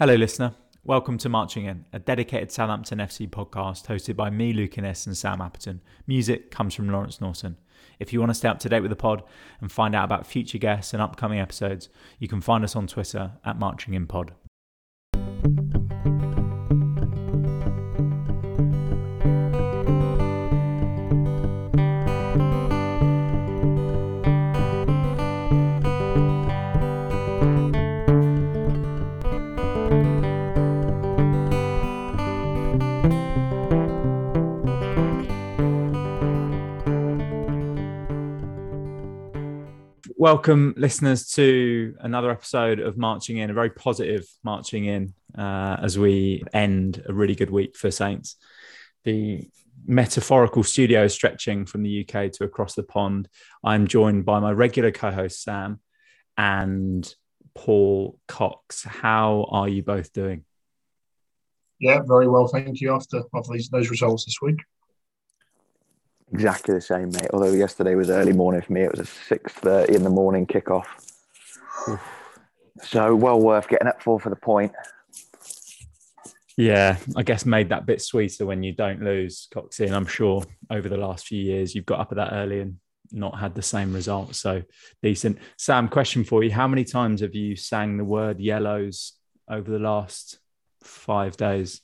Hello, listener. Welcome to Marching In, a dedicated Southampton FC podcast hosted by me, Luke Innes, and Sam Apperton. Music comes from Lawrence Norton. If you want to stay up to date with the pod and find out about future guests and upcoming episodes, you can find us on Twitter at Marching In Pod. Welcome, listeners, to another episode of Marching In, a very positive Marching In uh, as we end a really good week for Saints. The metaphorical studio is stretching from the UK to across the pond. I'm joined by my regular co host, Sam, and Paul Cox. How are you both doing? Yeah, very well, thank you. After after these those results this week, Exactly the same, mate. Although yesterday was early morning for me, it was a six thirty in the morning kickoff. So well worth getting up for for the point. Yeah, I guess made that bit sweeter when you don't lose, Coxie. And I'm sure over the last few years you've got up at that early and not had the same result. So decent. Sam, question for you: How many times have you sang the word yellows over the last five days?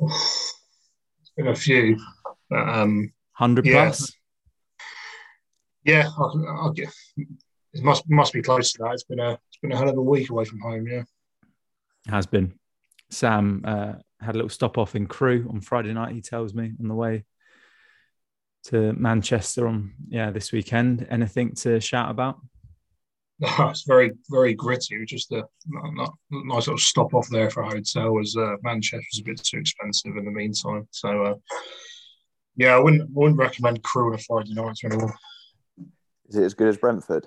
It's been a few. But, um, Hundred Yeah. plus. yeah, I'll, I'll. It must must be close to that. It's been a it's been a hell of a week away from home. Yeah. Has been. Sam uh, had a little stop off in Crewe on Friday night. He tells me on the way to Manchester on yeah this weekend. Anything to shout about? No, it's very very gritty. It was just a not, not, nice little stop off there for a hotel. As uh, Manchester was a bit too expensive in the meantime. So uh, yeah, I wouldn't wouldn't recommend Crewe on a Friday night to anyone. Is it as good as Brentford?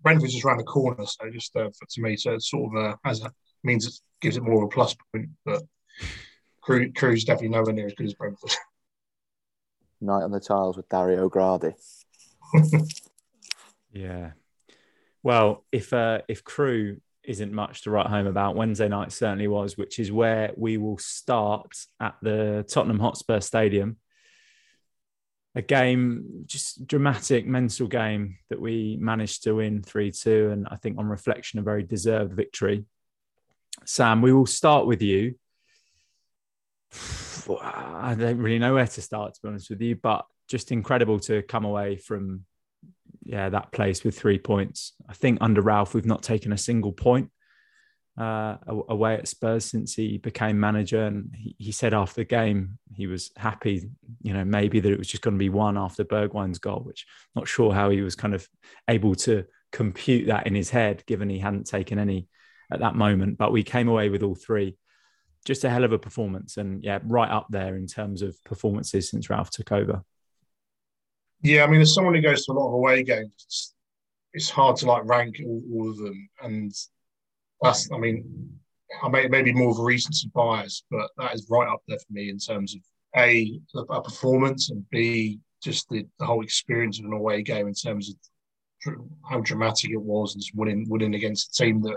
Brentford's just around the corner, so just uh, for, to me, so it's sort of uh, as a, means it gives it more of a plus point. But Crewe Crewe's definitely nowhere near as good as Brentford. Night on the tiles with Dario Gradi. Yeah. Well, if uh, if Crewe isn't much to write home about, Wednesday night certainly was, which is where we will start at the Tottenham Hotspur Stadium. A game, just dramatic mental game that we managed to win 3 2. And I think on reflection, a very deserved victory. Sam, we will start with you. I don't really know where to start, to be honest with you, but just incredible to come away from yeah, that place with three points. I think under Ralph, we've not taken a single point uh, away at Spurs since he became manager. And he, he said after the game, he was happy, you know, maybe that it was just going to be one after Bergwijn's goal, which not sure how he was kind of able to compute that in his head, given he hadn't taken any at that moment. But we came away with all three. Just a hell of a performance. And yeah, right up there in terms of performances since Ralph took over. Yeah, I mean, as someone who goes to a lot of away games, it's, it's hard to like rank all, all of them, and that's, I mean, I may maybe more of a recency bias, but that is right up there for me in terms of a a performance and b just the, the whole experience of an away game in terms of how dramatic it was and just winning winning against a team that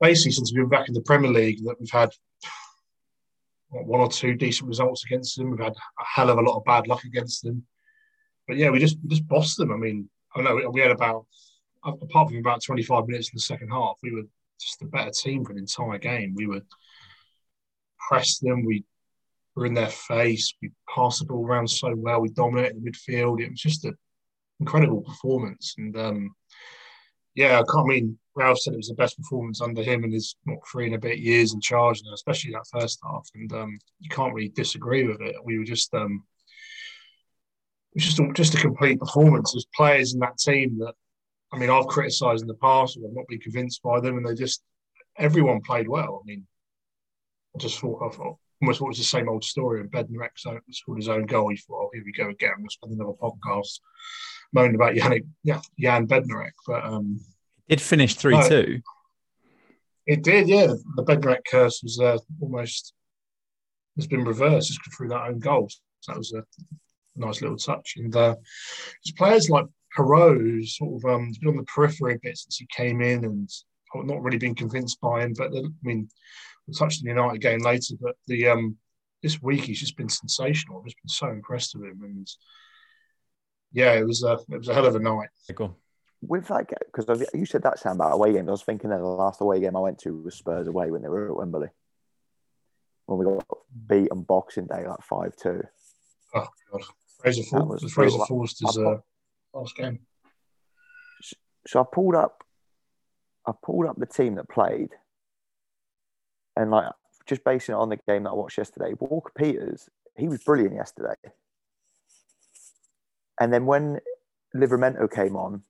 basically since we've been back in the Premier League that we've had one or two decent results against them. We've had a hell of a lot of bad luck against them but yeah, we just just bossed them. I mean, I know we had about apart from about 25 minutes in the second half, we were just a better team for the entire game. We were pressed them, we were in their face, we passed the ball around so well, we dominated the midfield. It was just an incredible performance. And um, yeah, I can't I mean Ralph said it was the best performance under him in his what three and a bit years in charge, and especially that first half. And um, you can't really disagree with it. We were just um, was just a, just a complete performance. There's players in that team that, I mean, I've criticised in the past, or I've not been convinced by them, and they just everyone played well. I mean, I just thought I thought, almost thought it was the same old story. And Bednarek scored his own goal. He thought, oh, here we go again. We'll spend another podcast moaning about Yannick, yeah, Jan Bednarek. But um, Did finish 3 2. it did, yeah. The Bednarek curse was uh, almost has been reversed just through that own goal. So that was a nice little touch. And uh, there's players like Perraud, who's sort of um, he's been on the periphery a bit since he came in, and I've not really been convinced by him. But I mean, we'll touch on the United game later. But the um, this week he's just been sensational. I've just been so impressed with him, and yeah, it was a it was a hell of a night. Go. With that because you said that sound about away games. I was thinking that the last away game I went to was Spurs away when they were at Wembley. When we got beat on Boxing Day like five two. Oh god, Fraser, For- was, Fraser Forster's uh, last game. So I pulled up, I pulled up the team that played, and like just basing it on the game that I watched yesterday, Walker Peters, he was brilliant yesterday. And then when Livramento came on,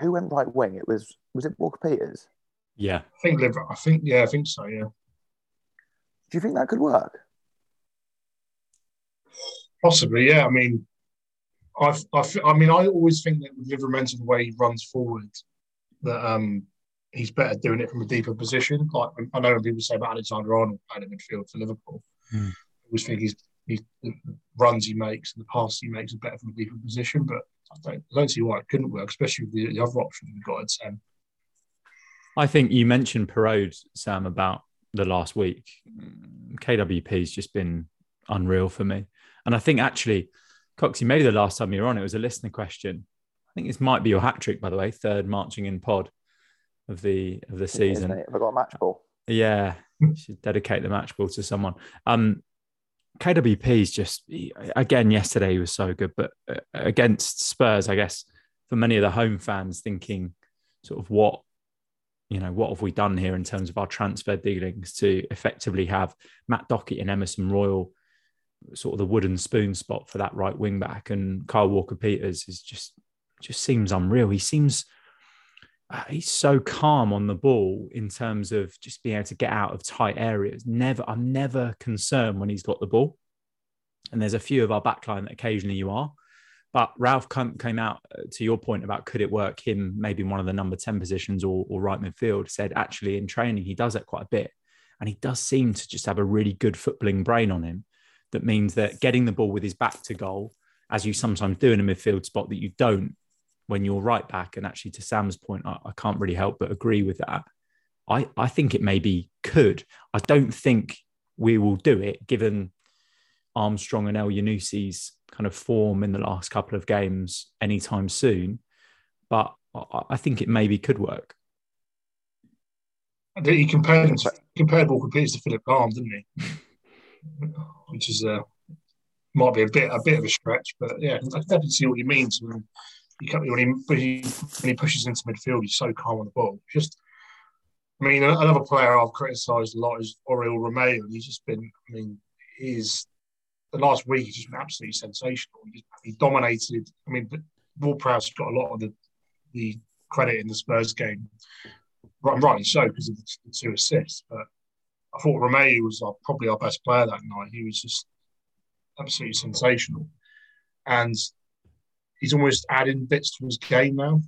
who went right wing? It was was it Walker Peters? Yeah, I think Liver. I think yeah, I think so. Yeah. Do you think that could work? Possibly, yeah. I mean, I, I, I mean, I always think that with Livramento, the way he runs forward, that um, he's better doing it from a deeper position. Like I know when people say about Alexander Arnold playing in midfield for Liverpool, mm. I always think he's he, the runs he makes and the passes he makes are better from a deeper position. But I don't, I don't see why it couldn't work, especially with the, the other option we've got at Sam. I think you mentioned Perraud, Sam, about the last week. KWP has just been unreal for me. And I think actually, Coxie, maybe the last time you were on, it was a listener question. I think this might be your hat trick, by the way, third marching in pod of the of the season. Have I got a match ball? Yeah, should dedicate the match ball to someone. Um, KWP is just again yesterday he was so good, but uh, against Spurs, I guess for many of the home fans thinking sort of what you know what have we done here in terms of our transfer dealings to effectively have Matt Doherty and Emerson Royal sort of the wooden spoon spot for that right wing back and Kyle Walker Peters is just just seems unreal. He seems uh, he's so calm on the ball in terms of just being able to get out of tight areas. Never, I'm never concerned when he's got the ball. And there's a few of our backline that occasionally you are. But Ralph came out uh, to your point about could it work him maybe in one of the number 10 positions or, or right midfield, said actually in training he does that quite a bit. And he does seem to just have a really good footballing brain on him. That means that getting the ball with his back to goal, as you sometimes do in a midfield spot that you don't when you're right back. And actually, to Sam's point, I, I can't really help but agree with that. I, I think it maybe could. I don't think we will do it given Armstrong and Elyounoussi's kind of form in the last couple of games anytime soon. But I, I think it maybe could work. He compared, compared Walker Peters to Philipp Lahm, didn't he? Which is a might be a bit a bit of a stretch, but yeah, I definitely see what he can't, when, he, when he when he pushes into midfield, he's so calm on the ball. Just, I mean, another player I've criticised a lot is Oriol Romeu. He's just been, I mean, he's the last week he's just been absolutely sensational. He, he dominated. I mean, Ward-Prowse got a lot of the the credit in the Spurs game, right, rightly so because of the, two assists. But I thought Romeu was our, probably our best player that night. He was just absolutely sensational, and he's almost adding bits to his game now.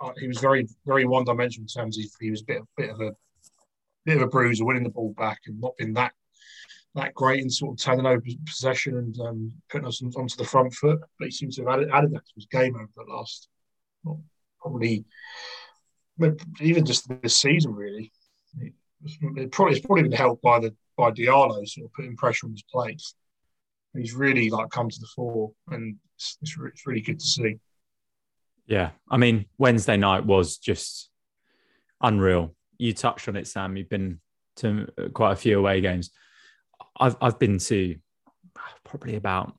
Uh, he was very, very one dimensional in terms of he was a bit, bit of a bit of a bruiser, winning the ball back and not being that that great in sort of turning over possession and um, putting us on, onto the front foot. But he seems to have added, added that to his game over the last well, probably even just this season really. It probably, it's probably been helped by the by Diallo sort of putting pressure on his place. He's really like come to the fore, and it's, it's, it's really good to see. Yeah, I mean Wednesday night was just unreal. You touched on it, Sam. You've been to uh, quite a few away games. I've I've been to probably about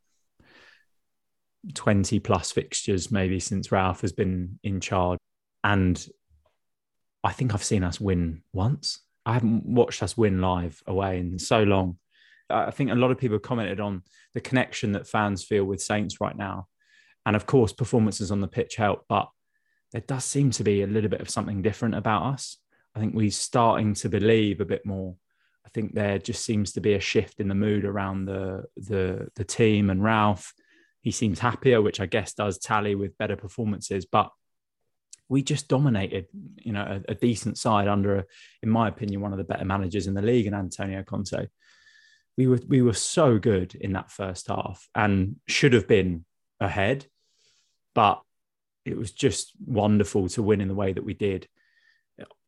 20 plus fixtures maybe since Ralph has been in charge. And I think I've seen us win once. I haven't watched us win live away in so long. I think a lot of people commented on the connection that fans feel with Saints right now. And of course, performances on the pitch help, but there does seem to be a little bit of something different about us. I think we're starting to believe a bit more. I think there just seems to be a shift in the mood around the the the team and Ralph. He seems happier, which I guess does tally with better performances. But we just dominated, you know, a, a decent side under, a, in my opinion, one of the better managers in the league, and Antonio Conte we were we were so good in that first half and should have been ahead, but it was just wonderful to win in the way that we did.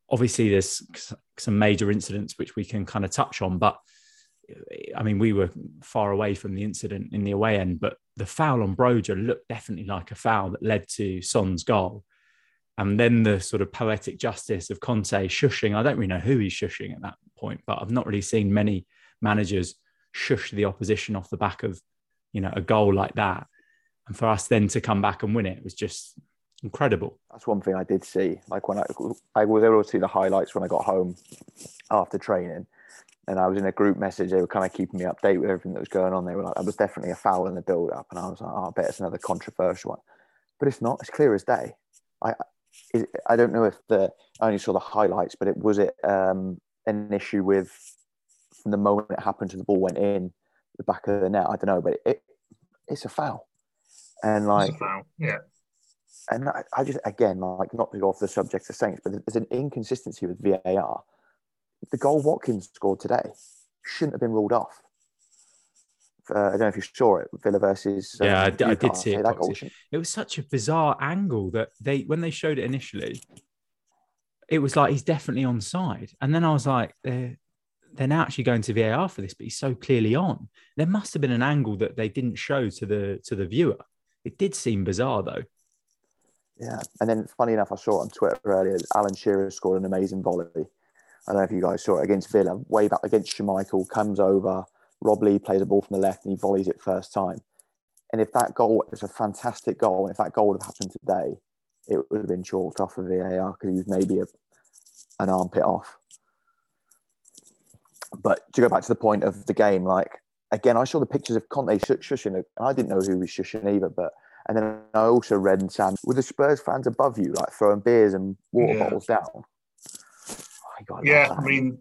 obviously, there's some major incidents which we can kind of touch on, but eh, I mean, we were far away from the incident in the away end, but the foul on Broja looked definitely like a foul that led to Son's goal. And then the sort of poetic justice of Conte shushing. I don't really know who he's shushing at that point, but I've not really seen many managers shush the opposition off the back of, you know, a goal like that. And for us then to come back and win it was just incredible. That's one thing I did see. Like when I, I was able to see the highlights when I got home after training and I was in a group message. They were kind of keeping me update with everything that was going on. They were like, "That was definitely a foul in the build-up," and I was like, oh, "I bet it's another controversial one," but it's not. It's clear as day. I I don't know if the I only saw the highlights, but it was it um, an issue with from the moment it happened to the ball went in the back of the net. I don't know, but it it's a foul, and like foul. yeah. And I, I just again like not to go off the subject of Saints, but there's an inconsistency with VAR the goal Watkins scored today shouldn't have been ruled off. Uh, I don't know if you saw it, Villa versus. Um, yeah, I, d- I did see it. That it was such a bizarre angle that they, when they showed it initially, it was like he's definitely on side, and then I was like, they're they're now actually going to VAR for this, but he's so clearly on. There must have been an angle that they didn't show to the to the viewer. It did seem bizarre though. Yeah, and then funny enough, I saw it on Twitter earlier. Alan Shearer scored an amazing volley I don't know if you guys saw it against Villa, way back against Schmeichel, comes over, Rob Lee plays a ball from the left and he volleys it first time. And if that goal is a fantastic goal, and if that goal would have happened today, it would have been chalked off for VAR because he was maybe a, an armpit off. But to go back to the point of the game, like again, I saw the pictures of Conte shushing, and I didn't know who was shushing either. But and then I also read and Sam with the Spurs fans above you, like throwing beers and water yeah. bottles down yeah, I mean,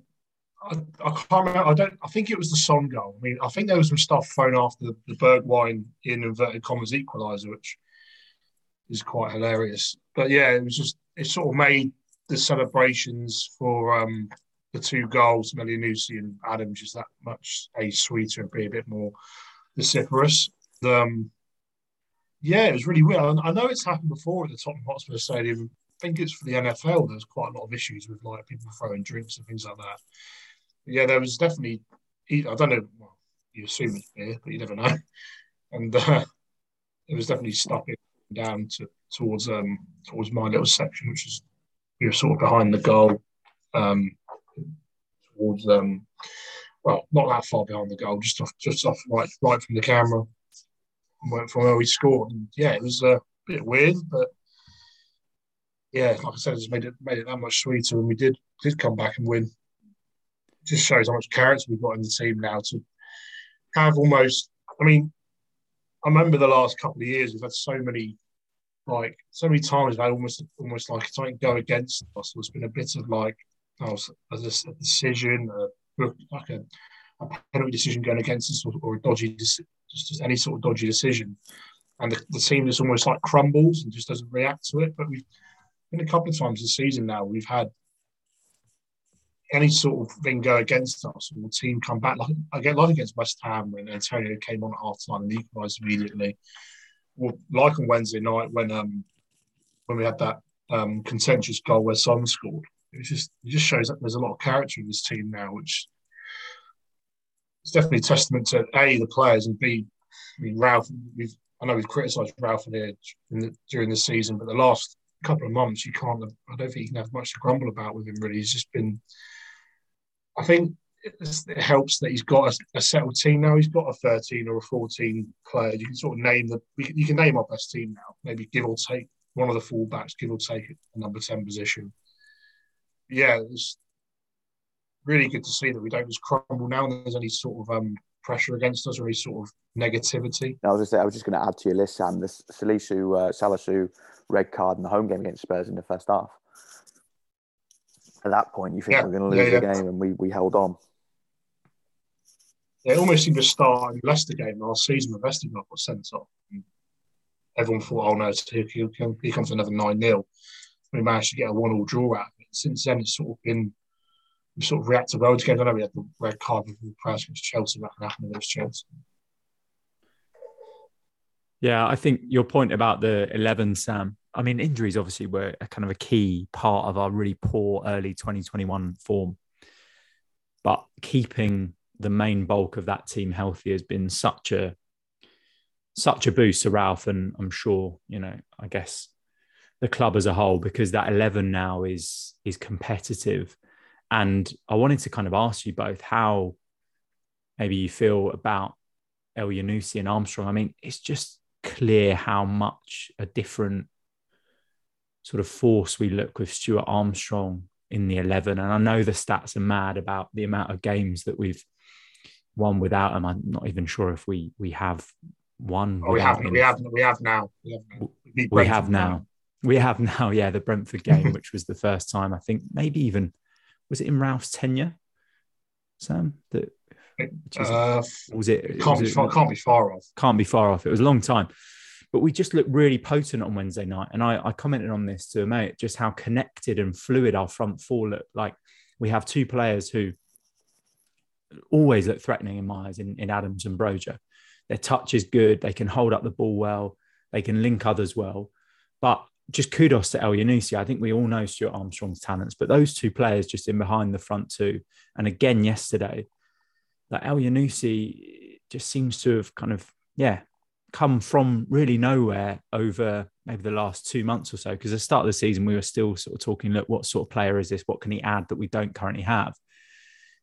I, I, can't remember. I don't. I think it was the Son goal. I mean, I think there was some stuff thrown after the, the Bergwijn in inverted commas equaliser, which is quite hilarious. But yeah, it was just it sort of made the celebrations for um, the two goals, Elyounoussi and Adams, just that much a sweeter and be a bit more vociferous. Um, yeah, it was really weird. I, I know it's happened before at the Tottenham Hotspur Stadium I think it's for the NFL. There's quite a lot of issues with like people throwing drinks and things like that. Yeah, there was definitely. I don't know. Well, you assume it's beer, but you never know. And uh, it was definitely stopping down to towards um towards my little section, which is we were sort of behind the goal, um, towards um, well, not that far behind the goal, just off just off right right from the camera. Went from where we scored, and yeah, it was a bit weird, but yeah, like I said, it's made it made it that much sweeter, and we did did come back and win. Just shows how much character we've got in the team now to have almost. I mean, I remember the last couple of years we've had so many, like so many times we've had almost almost like something go against us. There's been a bit of like oh, a, a decision, a, like a, a, penalty decision going against us, or, or a dodgy, just, just any sort of dodgy decision, and the, the team just almost like crumbles and just doesn't react to it. But we've been a couple of times this season now we've had any sort of thing go against us or team come back like again like against West Ham when Antonio came on at half time and equalised immediately. Well, like on Wednesday night when um when we had that um contentious goal where Son scored. It just it just shows that there's a lot of character in this team now, which it's definitely a testament to A the players and B I mean Ralph we've I know we've criticised Ralph here the, during the season, but the last couple of months, you can't. I don't think you can have much to grumble about with him. Really, he's just been. I think it helps that he's got a, a, settled team now. He's got a 13 or a 14 player. You can sort of name the. You can name our best team now. Maybe give or take one of the fullbacks, give or take a number 10 position. Yeah, it's really good to see that we don't just crumble now. And there's any sort of um, pressure against us or any sort of negativity. I was just, I was just going to add to your list, Sam. This Salisu, uh, Salisu red card in the home game against Spurs in the first half. At that point, you think yeah. we're going to lose yeah, yeah. the game, and we, we held on. It almost seemed to start in the Leicester game last season with Vestergaard got sent off. Everyone thought, oh no, here, comes another 9 0. We managed to get a one all draw out of it. Since then, it's sort of been, we sort of reacted well to games. I know we had the red card with the press against Chelsea, that can happened against Chelsea. Yeah, I think your point about the 11, Sam, I mean, injuries obviously were a kind of a key part of our really poor early 2021 form. But keeping the main bulk of that team healthy has been such a such a boost to Ralph, and I'm sure you know. I guess the club as a whole, because that 11 now is is competitive. And I wanted to kind of ask you both how maybe you feel about Elyounoussi and Armstrong. I mean, it's just clear how much a different sort of force we look with Stuart Armstrong in the 11. And I know the stats are mad about the amount of games that we've won without him. I'm not even sure if we we have won. Oh, we have, we have, we have now. We have now. We, we have now. We have now. Yeah, the Brentford game, which was the first time I think maybe even was it in Ralph's tenure, Sam? That uh, was it? Can't, was be, it, far, can't be far off. Can't be far off. It was a long time. But we just looked really potent on Wednesday night. And I, I commented on this to a mate, just how connected and fluid our front four looked. Like we have two players who always look threatening in my eyes in, in Adams and Broja. Their touch is good. They can hold up the ball well. They can link others well. But just kudos to Elyounoussi. I think we all know Stuart Armstrong's talents, but those two players just in behind the front two. And again, yesterday, that Elyounoussi just seems to have kind of, yeah, come from really nowhere over maybe the last two months or so. Because at the start of the season, we were still sort of talking, look, what sort of player is this? What can he add that we don't currently have?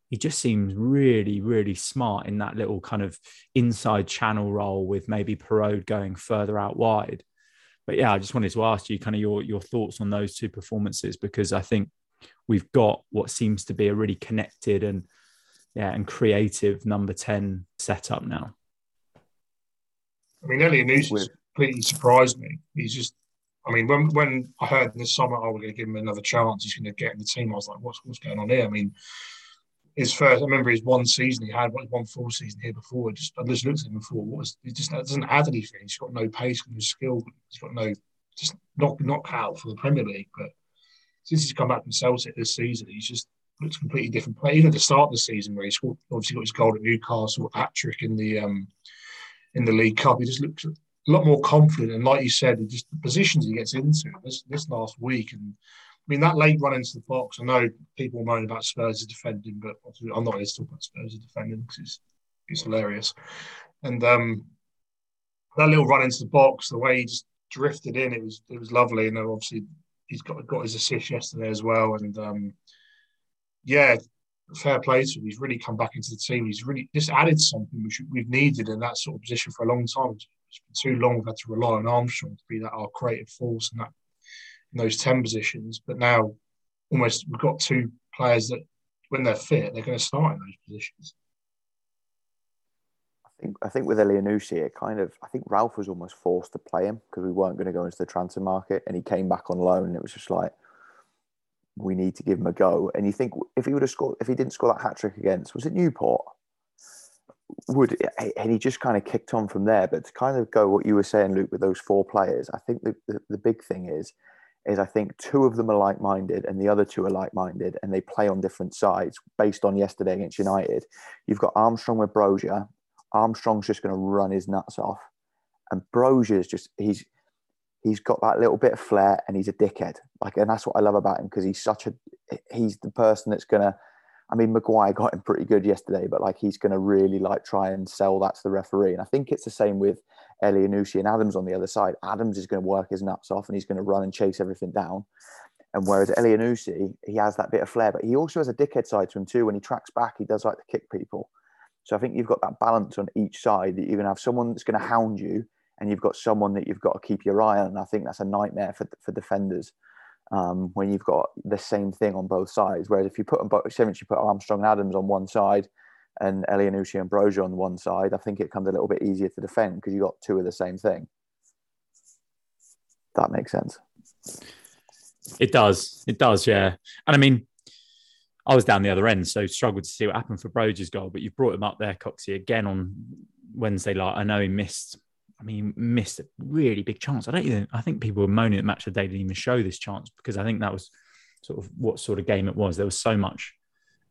He just seems really, really smart in that little kind of inside channel role with maybe Perraud going further out wide. But yeah, I just wanted to ask you kind of your, your thoughts on those two performances because I think we've got what seems to be a really connected and yeah and creative number 10 setup now. I mean, Elyounoussi completely surprised me. He's just, I mean, when when I heard this summer, oh, we're going to give him another chance, he's going to get in the team, I was like, what's, what's going on here? I mean, his first, I remember his one season he had, one full season here before. I just, I just looked at him before. What was, he just doesn't add anything. He's got no pace, no skill. He's got no, just not, not out for the Premier League. But since he's come back from Celtic this season, he's just looks completely different player. Even at the start of the season, where he scored, obviously got his goal at Newcastle, hat trick in the um, in the League Cup. He just looks a lot more confident. And like you said, just the positions he gets into this, this last week. And I mean, that late run into the box, I know people moan about Spurs' defending, but I'm not here to talk about Spurs' defending because it's, it's hilarious. And um, that little run into the box, the way he just drifted in, it was it was lovely. And obviously, he's got got his assist yesterday as well. And um, yeah, fair play to him. He's really come back into the team. He's really just added something which we've needed in that sort of position for a long time. It's been too long we've had to rely on Armstrong to be that our creative force in that in those ten positions. But now, almost we've got two players that, when they're fit, they're going to start in those positions. I think I think with Elyounoussi, it kind of I think Ralph was almost forced to play him because we weren't going to go into the transfer market, and he came back on loan. And it was just like we need to give him a go. And you think if he would have scored, if he didn't score that hat trick against, was it Newport? Would and he just kind of kicked on from there. But to kind of go what you were saying, Luke, with those four players, I think the, the, the big thing is, is I think two of them are like-minded and the other two are like-minded, and they play on different sides based on yesterday against United. You've got Armstrong with Broja. Armstrong's just going to run his nuts off, and Broja's just he's he's got that little bit of flair and he's a dickhead. Like, and that's what I love about him because he's such a he's the person that's gonna. I mean, Maguire got him pretty good yesterday, but like he's gonna really like try and sell that to the referee. And I think it's the same with Elyounoussi and Adams on the other side. Adams is going to work his nuts off and he's going to run and chase everything down. And whereas Elyounoussi, he has that bit of flair, but he also has a dickhead side to him too. When he tracks back, he does like to kick people. So I think you've got that balance on each side that you're to have someone that's going to hound you and you've got someone that you've got to keep your eye on. I think that's a nightmare for, for defenders um, when you've got the same thing on both sides. Whereas if you put them both, you put Armstrong and Adams on one side and Elyounoussi and Broja on one side, I think it comes a little bit easier to defend because you've got two of the same thing. That makes sense. It does. It does, yeah. And I mean, I was down the other end, so struggled to see what happened for Broja's goal. But you've brought him up there, Coxie, again on Wednesday. Like I know he missed I mean, missed a really big chance. I don't even. I think people were moaning that match the day didn't even show this chance because I think that was sort of what sort of game it was. There was so much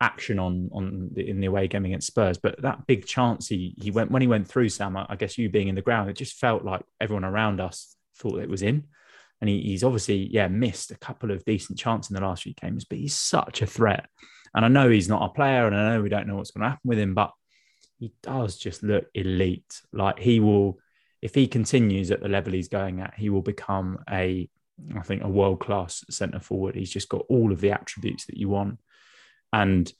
action on on the, in the away game against Spurs. But that big chance he he went when he went through Sam, I, I guess you being in the ground, it just felt like everyone around us thought it was in. And he, he's obviously, yeah, missed a couple of decent chances in the last few games, but he's such a threat. And I know he's not a player, and I know we don't know what's going to happen with him, but he does just look elite. Like he will, if he continues at the level he's going at, he will become a, I think, a world class centre forward. He's just got all of the attributes that you want. And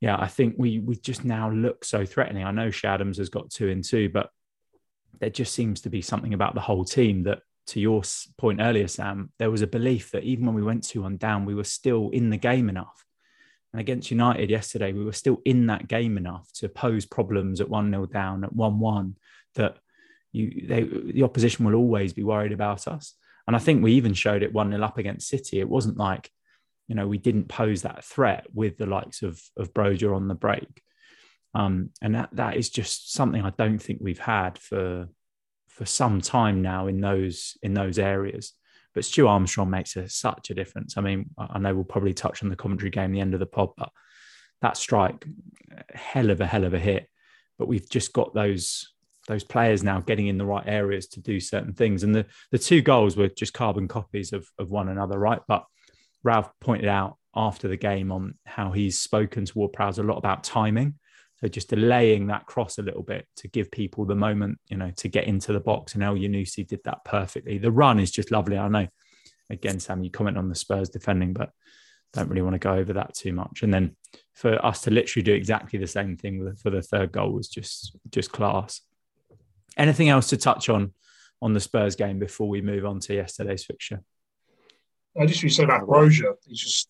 yeah, I think we we just now look so threatening. I know Che Adams has got two and two, but there just seems to be something about the whole team that, to your point earlier, Sam, there was a belief that even when we went two on down, we were still in the game enough. And against United yesterday, we were still in that game enough to pose problems at 1 0 down, at 1 1, that you they, the opposition will always be worried about us. And I think we even showed it 1 0 up against City. It wasn't like, you know, we didn't pose that threat with the likes of, of Broja on the break. Um, and that, that is just something I don't think we've had for for some time now in those in those areas. But Stu Armstrong makes a, such a difference. I mean, I know we'll probably touch on the commentary game the end of the pod, but that strike, hell of a hell of a hit. But we've just got those those players now getting in the right areas to do certain things. And the the two goals were just carbon copies of of one another, right? But Ralph pointed out after the game on how he's spoken to Ward Prowse a lot about timing. So just delaying that cross a little bit to give people the moment, you know, to get into the box. And Elyounoussi did that perfectly. The run is just lovely. I know, again, Sam, you comment on the Spurs defending, but don't really want to go over that too much. And then for us to literally do exactly the same thing for the third goal was just just class. Anything else to touch on on the Spurs game before we move on to yesterday's fixture? I just we said about Broja. He's just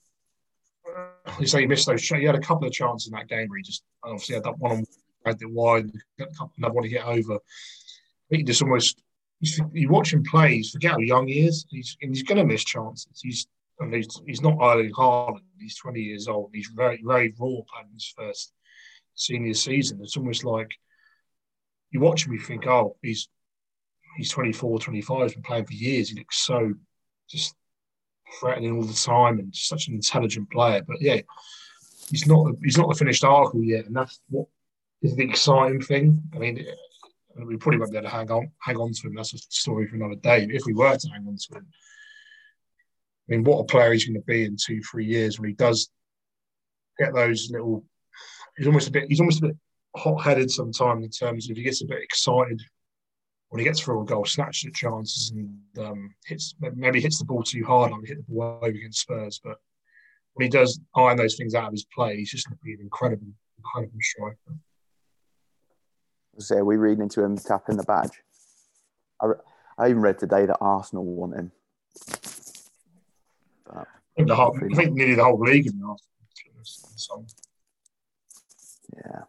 you say he missed those. He had a couple of chances in that game where he just obviously had that one on had it wide, another one to get over. He just almost you watch him play, you forget how young he is. He's he's going to miss chances. He's and he's, he's not Erling Haaland. He's 20 years old. He's very very raw playing his first senior season. It's almost like you watch him, you think, oh, he's he's 24, 25. He's been playing for years. He looks so just threatening all the time and such an intelligent player. But yeah, he's not he's not the finished article yet, and that's what is the exciting thing. I mean, we probably won't be able to hang on hang on to him. That's a story for another day. If we were to hang on to him, I mean, what a player he's going to be in two, three years when he does get those little. He's almost a bit. He's almost a bit hot-headed sometimes in terms of if he gets a bit excited when he gets through a goal, snatches at chances and um, hits maybe hits the ball too hard, like he hit the ball over against Spurs. But when he does iron those things out of his play, he's just going to be an incredible, incredible striker. So are we reading into him tapping the badge? I, I even read today that Arsenal want him. I think, the whole, I think nearly the whole league in Arsenal. Yeah.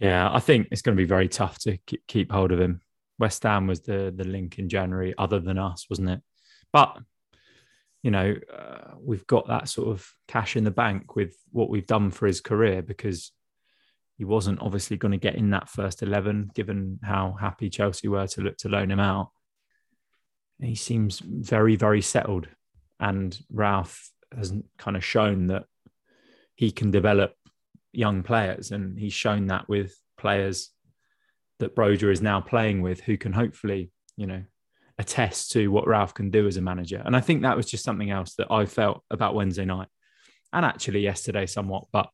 Yeah, I think it's going to be very tough to keep hold of him. West Ham was the the link in January, other than us, wasn't it? But you know, uh, we've got that sort of cash in the bank with what we've done for his career because he wasn't obviously going to get in that first eleven, given how happy Chelsea were to look to loan him out. he seems very, very settled, and Ralph hasn't kind of shown that he can develop young players, and he's shown that with players that Broja is now playing with, who can hopefully, you know, attest to what Ralph can do as a manager. And I think that was just something else that I felt about Wednesday night, and actually yesterday somewhat. But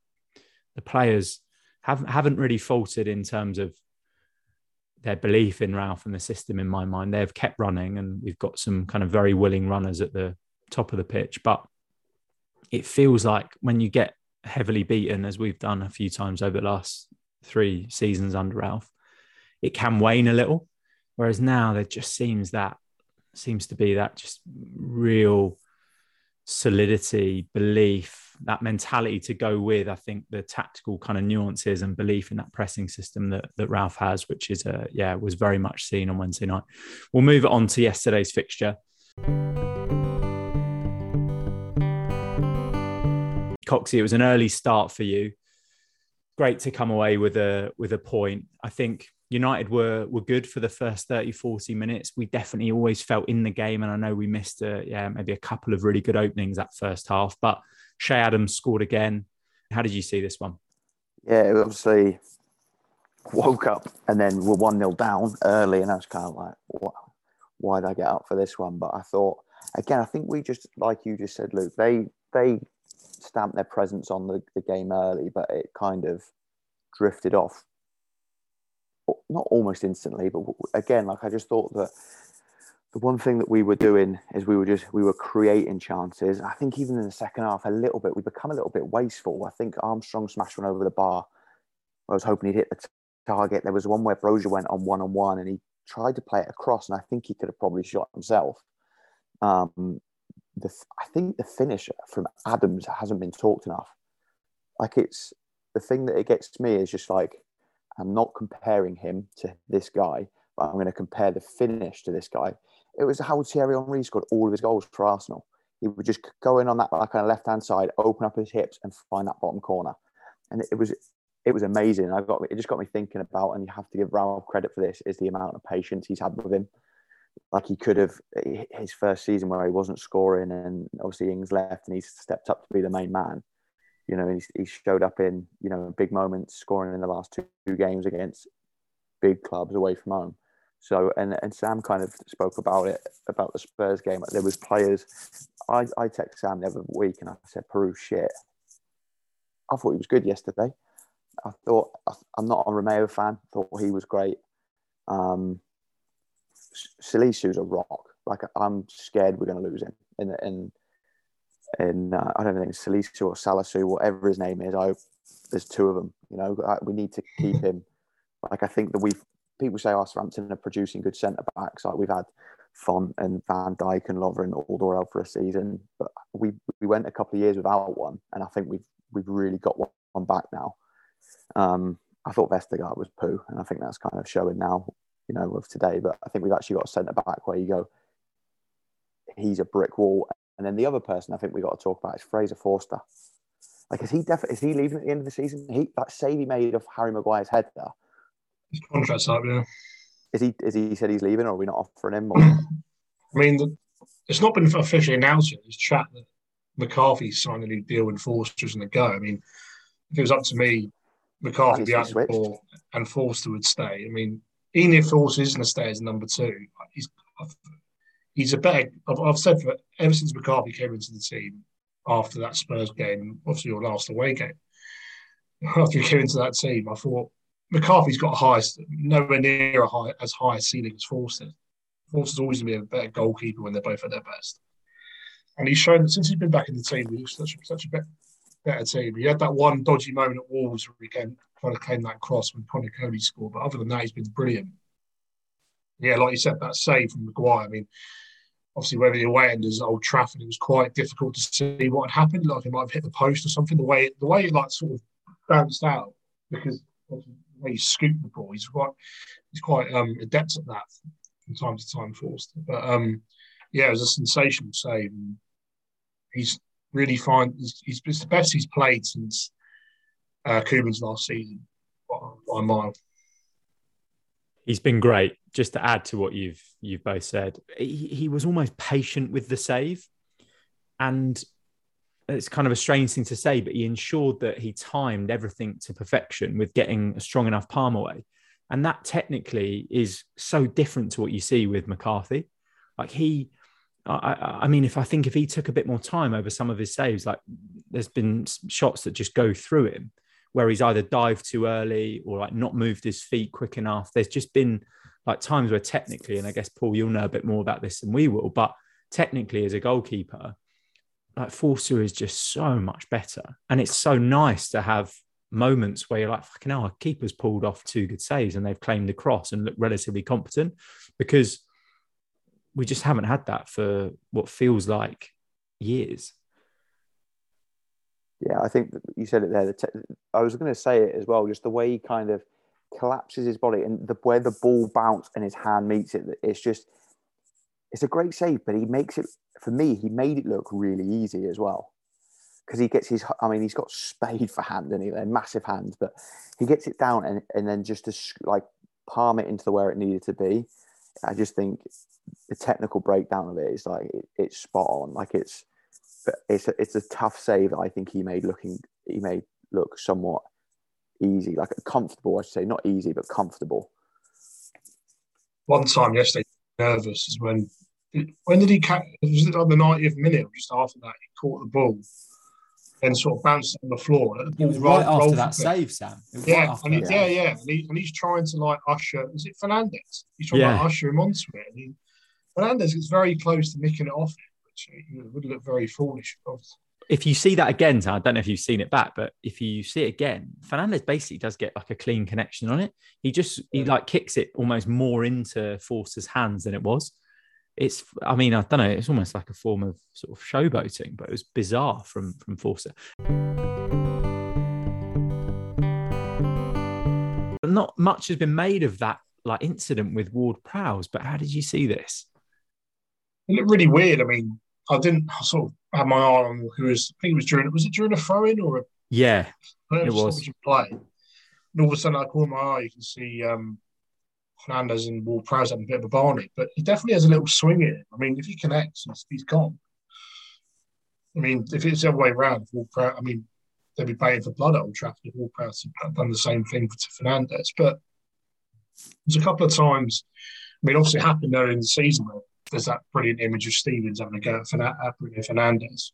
the players haven't haven't really faltered in terms of their belief in Ralph and the system. In my mind, they have kept running, and we've got some kind of very willing runners at the top of the pitch, but it feels like when you get heavily beaten, as we've done a few times over the last three seasons under Ralph, it can wane a little. Whereas now there just seems that seems to be that just real solidity, belief, that mentality to go with, I think, the tactical kind of nuances and belief in that pressing system that, that Ralph has, which is, a, yeah, was very much seen on Wednesday night. We'll move on to yesterday's fixture. Coxie, it was an early start for you. Great to come away with a with a point. I think United were were good for the first 30, 40 minutes. We definitely always felt in the game. And I know we missed a, yeah, maybe a couple of really good openings that first half. But Che Adams scored again. How did you see this one? Yeah, obviously woke up and then we're 1 0 down early, and I was kind of like, why did I get up for this one? But I thought, again, I think we just, like you just said, Luke, they they stamped their presence on the, the game early, but it kind of drifted off. Not almost instantly, but again, like I just thought that the one thing that we were doing is we were just we were creating chances. I think even in the second half, a little bit we become a little bit wasteful. I think Armstrong smashed one over the bar. I was hoping he'd hit the target. There was one where Broja went on one on one and he tried to play it across, and I think he could have probably shot himself. Um, the I think the finish from Adams hasn't been talked enough. Like it's the thing that it gets me is just like I'm not comparing him to this guy, but I'm going to compare the finish to this guy. It was how Thierry Henry scored all of his goals for Arsenal. He would just go in on that kind of left hand side, open up his hips, and find that bottom corner. And it was it was amazing. I got it just got me thinking about, and you have to give Ralph credit for this, is the amount of patience he's had with him. Like he could have his first season where he wasn't scoring, and obviously Ings left, and he's stepped up to be the main man. You know, he's, he showed up in you know big moments, scoring in the last two, two games against big clubs away from home. So, and and Sam kind of spoke about it about the Spurs game. There was players. I I text Sam the other week and I said, "Perraud shit." I thought he was good yesterday. I thought I'm not a Romeu fan. Thought he was great. Um, Salisu's a rock. Like I'm scared we're going to lose him. In in in uh, I don't think Salisu or Salisu, whatever his name is. I there's two of them. You know, we need to keep him. Like I think that we've people say Southampton are producing good centre backs. Like we've had Fonte and Van Dijk and Lovren all Alderweireld for a season, but we we went a couple of years without one, and I think we've we've really got one back now. Um, I thought Vestergaard was poo, and I think that's kind of showing now, you know, of today. But I think we've actually got a centre back where you go, he's a brick wall. And then the other person I think we've got to talk about is Fraser Forster. Like, is he definitely is he leaving at the end of the season? He that save he made of Harry Maguire's head there. His contract's up, yeah. Is he? Is he said he's leaving, or are we not offering him? Or? I mean, the, it's not been officially announced yet. There's chat that McCarthy signed a new deal with Forster's in the go. I mean, if it was up to me, McCarthy would be out the door and Forster would stay. I mean, even if Forster isn't to stay as number two, he's he's a better. I've, I've, said for ever since McCarthy came into the team after that Spurs game, obviously your last away game. After he came into that team, I thought McCarthy's got a high, nowhere near a high as high a ceiling as Forster. Forster's always going to be a better goalkeeper when they're both at their best. And he's shown that since he's been back in the team, he's such, such a better, better team. He had that one dodgy moment at Wolves where he came, trying to claim that cross when Coady scored, but other than that, he's been brilliant. Yeah, like you said, that save from Maguire. I mean, obviously, whether the away end is Old Trafford, it was quite difficult to see what had happened. Like he might have hit the post or something. The way the way it like sort of bounced out because the way he scooped the ball, he's quite he's quite um, adept at that from time to time, Forster. But um, yeah, it was a sensational save. He's really fine. He's, he's the best he's played since uh, last season by a mile. He's been great. Just to add to what you've you've both said, he, he was almost patient with the save, and it's kind of a strange thing to say, but he ensured that he timed everything to perfection with getting a strong enough palm away. And that technically is so different to what you see with McCarthy. Like he I, I, mean, if I think if he took a bit more time over some of his saves, like there's been shots that just go through him where he's either dived too early or like not moved his feet quick enough. There's just been like times where technically, and I guess Paul, you'll know a bit more about this than we will, but technically as a goalkeeper, like Forster is just so much better. And it's so nice to have moments where you're like, fucking hell, our keeper's pulled off two good saves and they've claimed the cross and look relatively competent because we just haven't had that for what feels like years. Yeah, I think you said it there. The te- I was going to say it as well. Just the way he kind of collapses his body and the where the ball bounced and his hand meets it. It's just, it's a great save. But he makes it for me. He made it look really easy as well because he gets his. I mean, he's got spade for hand and he massive hands, but he gets it down and and then just to like palm it into the where it needed to be. I just think the technical breakdown of it is like it, it's spot on. Like it's it's a, it's a tough save that I think he made looking he made look somewhat easy, like comfortable. I should say, not easy, but comfortable. One time yesterday, nervous is when when did he catch? Was it on the 90th minute or just after that? He caught the ball and sort of bounced on the floor. It was right after that save, Sam. Yeah, right and he, yeah, yeah, and, he, and, he's trying to like usher. Is it Fernandes? He's trying yeah. to usher him onto it. And he, Fernandes is very close to nicking it off which would look very foolish. If you see that again, I don't know if you've seen it back, but if you see it again, Fernandes basically does get like a clean connection on it. He just he like kicks it almost more into Forster's hands than it was it's i mean i don't know it's almost like a form of sort of showboating but it was bizarre from from forster but not much has been made of that like incident with ward prowse but how did you see this? It looked really weird. I mean i didn't I sort of have my eye on who was i think it was during was it during a throw-in or a yeah it was. play? And all of a sudden i caught my eye you can see um Fernandes and Ward Prowse having a bit of a barney, but he definitely has a little swing in him. I mean, if he connects, he's, he's gone. I mean, if it's the other way around, Ward Prowse, I mean, they'd be paying for blood at Old Trafford if Ward Prowse had done the same thing to Fernandes. But there's a couple of times, I mean, obviously it happened there in the season where there's that brilliant image of Stevens having a go at Bruno Fernandes.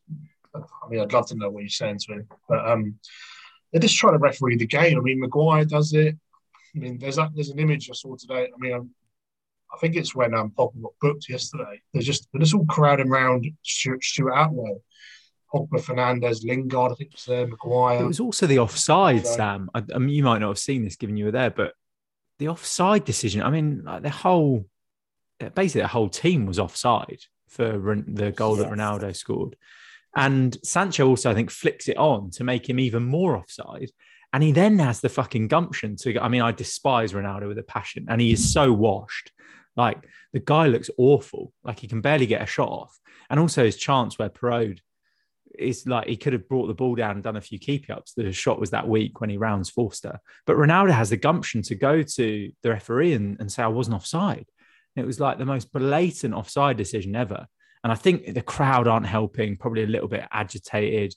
I mean, I'd love to know what he's saying to him. But um, they're just trying to referee the game. I mean, Maguire does it. I mean, there's that, there's an image I saw today. I mean, I'm, i think it's when um, Pogba got booked yesterday. They're just they're just all crowding around Stuart, Stuart Atwell, Pogba, Fernandes, Lingard. I think it was there, Maguire. It was also the offside, so, Sam. I, I, mean, you might not have seen this given you were there, but the offside decision. I mean, like the whole basically the whole team was offside for the goal that Ronaldo scored. And Sancho also, I think, flicks it on to make him even more offside. And he then has the fucking gumption to, I mean, I despise Ronaldo with a passion and he is so washed. Like the guy looks awful. Like he can barely get a shot off. And also his chance where Perraud is like he could have brought the ball down and done a few keep ups. The shot was that weak when he rounds Forster. But Ronaldo has the gumption to go to the referee and, and say, I wasn't offside. it was like the most blatant offside decision ever. And I think the crowd aren't helping, probably a little bit agitated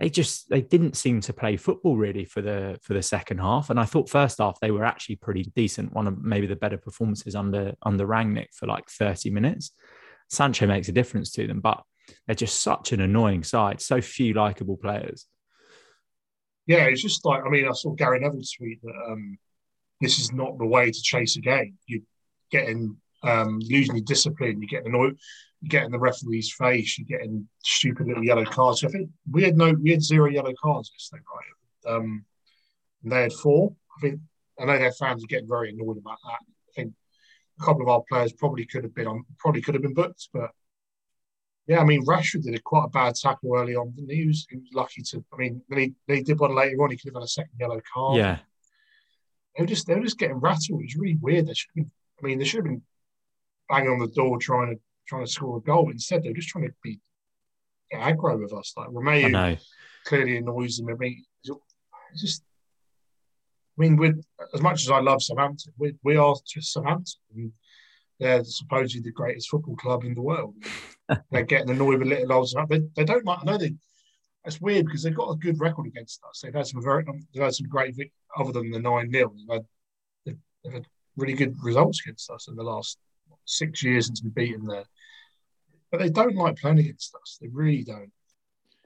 they just they didn't seem to play football really for the for the second half. And I thought first half they were actually pretty decent. One of maybe the better performances under under Rangnick for like 30 minutes. Sancho makes a difference to them, but they're just such an annoying side. So few likable players. Yeah, it's just like I mean, I saw Gary Neville tweet that um, this is not the way to chase a game. You're getting um, losing your discipline. You're getting annoyed you're getting the referee's face, you're getting stupid little yellow cards. So I think we had no, we had zero yellow cards yesterday, right? Um, and they had four. I think I know their fans are getting very annoyed about that. I think a couple of our players probably could have been on, probably could have been booked, but yeah, I mean Rashford did a quite a bad tackle early on. He was, he was lucky to. I mean, they did one later on, he could have had a second yellow card. Yeah, they were just they were just getting rattled. It was really weird. They should have been. I mean, they should have been banging on the door trying to trying to score a goal. Instead, they're just trying to be aggro with us. Like Romeu clearly annoys them. I mean, it's just. I mean, with as much as I love Southampton, we, we are just Southampton. They're supposedly the greatest football club in the world. they're getting annoyed with little olds. They, they don't like. I know they. It's weird because they've got a good record against us. They've had some very, they've had some great, other than the nine 0 they've they've had really good results against us in the last six years since we've beaten there but they don't like playing against us. They really don't.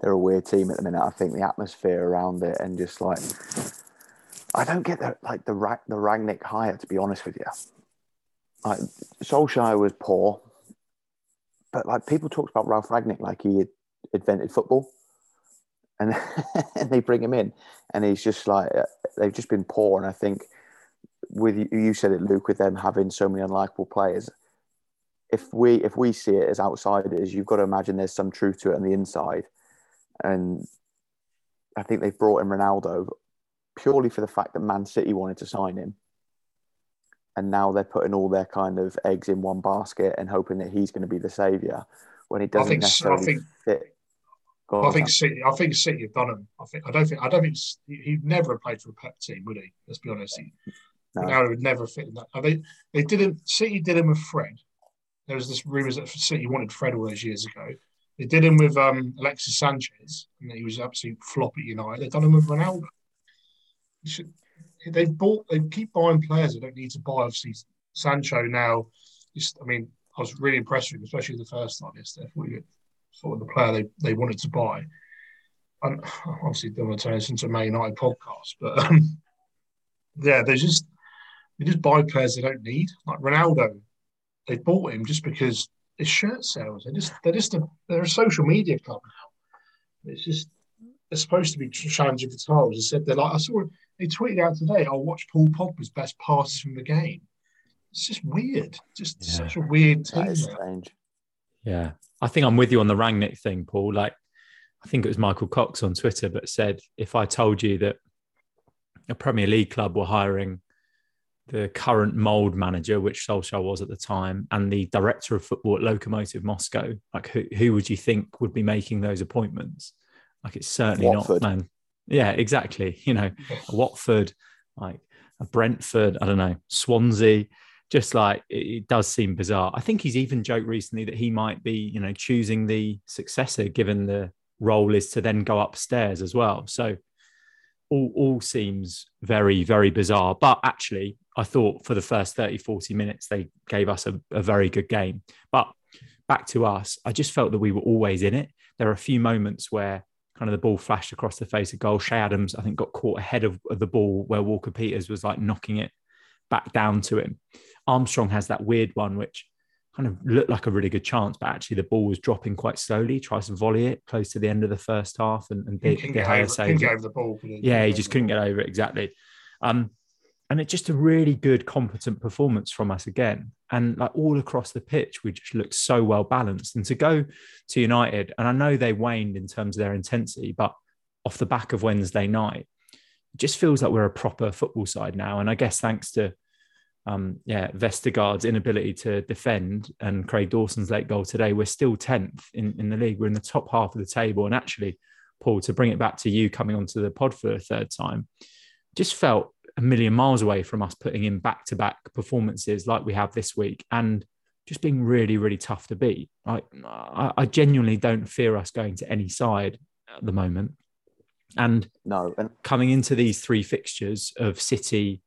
They're a weird team at the minute. I think the atmosphere around it and just like I don't get the like the the Rangnick hire. To be honest with you, like Solskjaer was poor, but like people talked about Ralph Rangnick like he had invented football, and and they bring him in, and he's just like they've just been poor. And I think with you said it, Luke, with them having so many unlikable players, if we if we see it as outsiders, you've got to imagine there's some truth to it on the inside. And I think they've brought in Ronaldo purely for the fact that Man City wanted to sign him. And now they're putting all their kind of eggs in one basket and hoping that he's going to be the saviour when he doesn't I think, necessarily I think, fit. I think City. I think City have done him. I think. I don't think. I don't think he'd never have played for a Pep team, would he? Let's be honest. He, no. Ronaldo would never fit in that. They they didn't. City did him with Fred, there was this rumours that City wanted Fred all those years ago. They did him with um, Alexis Sanchez, and he was absolute flop at United. They've done him with Ronaldo. They've bought. They keep buying players. They don't need to buy. Obviously, Sancho now. Just, I mean, I was really impressed with him, especially the first time yesterday. I sort of the player they, they wanted to buy. And obviously, don't want to turn this into a Man United podcast, but um, yeah, they just they just buy players they don't need. Like Ronaldo, they bought him just because his shirt sales. They're just they're just a they're a social media club now. It's just they're supposed to be challenging for titles. They said they're like I saw they tweeted out today. I'll watch Paul Pogba's best passes from the game. It's just weird. Just yeah. such a weird team. That is strange. Yeah, I think I'm with you on the Rangnick thing, Paul. Like, I think it was Michael Cox on Twitter, but said if I told you that a Premier League club were hiring the current Molde manager, which Solskjaer was at the time, and the director of football at Lokomotiv Moscow, like who, who would you think would be making those appointments? Like it's certainly Watford. not man. Yeah, exactly. You know, Watford, like a Brentford, I don't know, Swansea. Just like it, it does seem bizarre. I think he's even joked recently that he might be, you know, choosing the successor, given the role is to then go upstairs as well. So all, all seems very, very bizarre. But actually, I thought for the first 30, 40 minutes, they gave us a, a very good game. But back to us, I just felt that we were always in it. There are a few moments where kind of the ball flashed across the face of goal. Che Adams, I think, got caught ahead of, of the ball where Walker Peters was like knocking it back down to him. Armstrong has that weird one, which kind of looked like a really good chance, but actually the ball was dropping quite slowly. He tries to volley it close to the end of the first half, and, and De, De Gea saves it. the ball. Yeah, he just couldn't get over it exactly. Um, and it's just a really good, competent performance from us again. And like all across the pitch, we just looked so well balanced. And to go to United, and I know they waned in terms of their intensity, but off the back of Wednesday night, it just feels like we're a proper football side now. And I guess thanks to um, yeah, Vestergaard's inability to defend and Craig Dawson's late goal today, we're still 10th in, in the league. We're in the top half of the table. And actually, Paul, to bring it back to you coming onto the pod for a third time, just felt a million miles away from us putting in back to back performances like we have this week and just being really, really tough to beat. Like, I, I genuinely don't fear us going to any side at the moment. And no, and- coming into these three fixtures of City,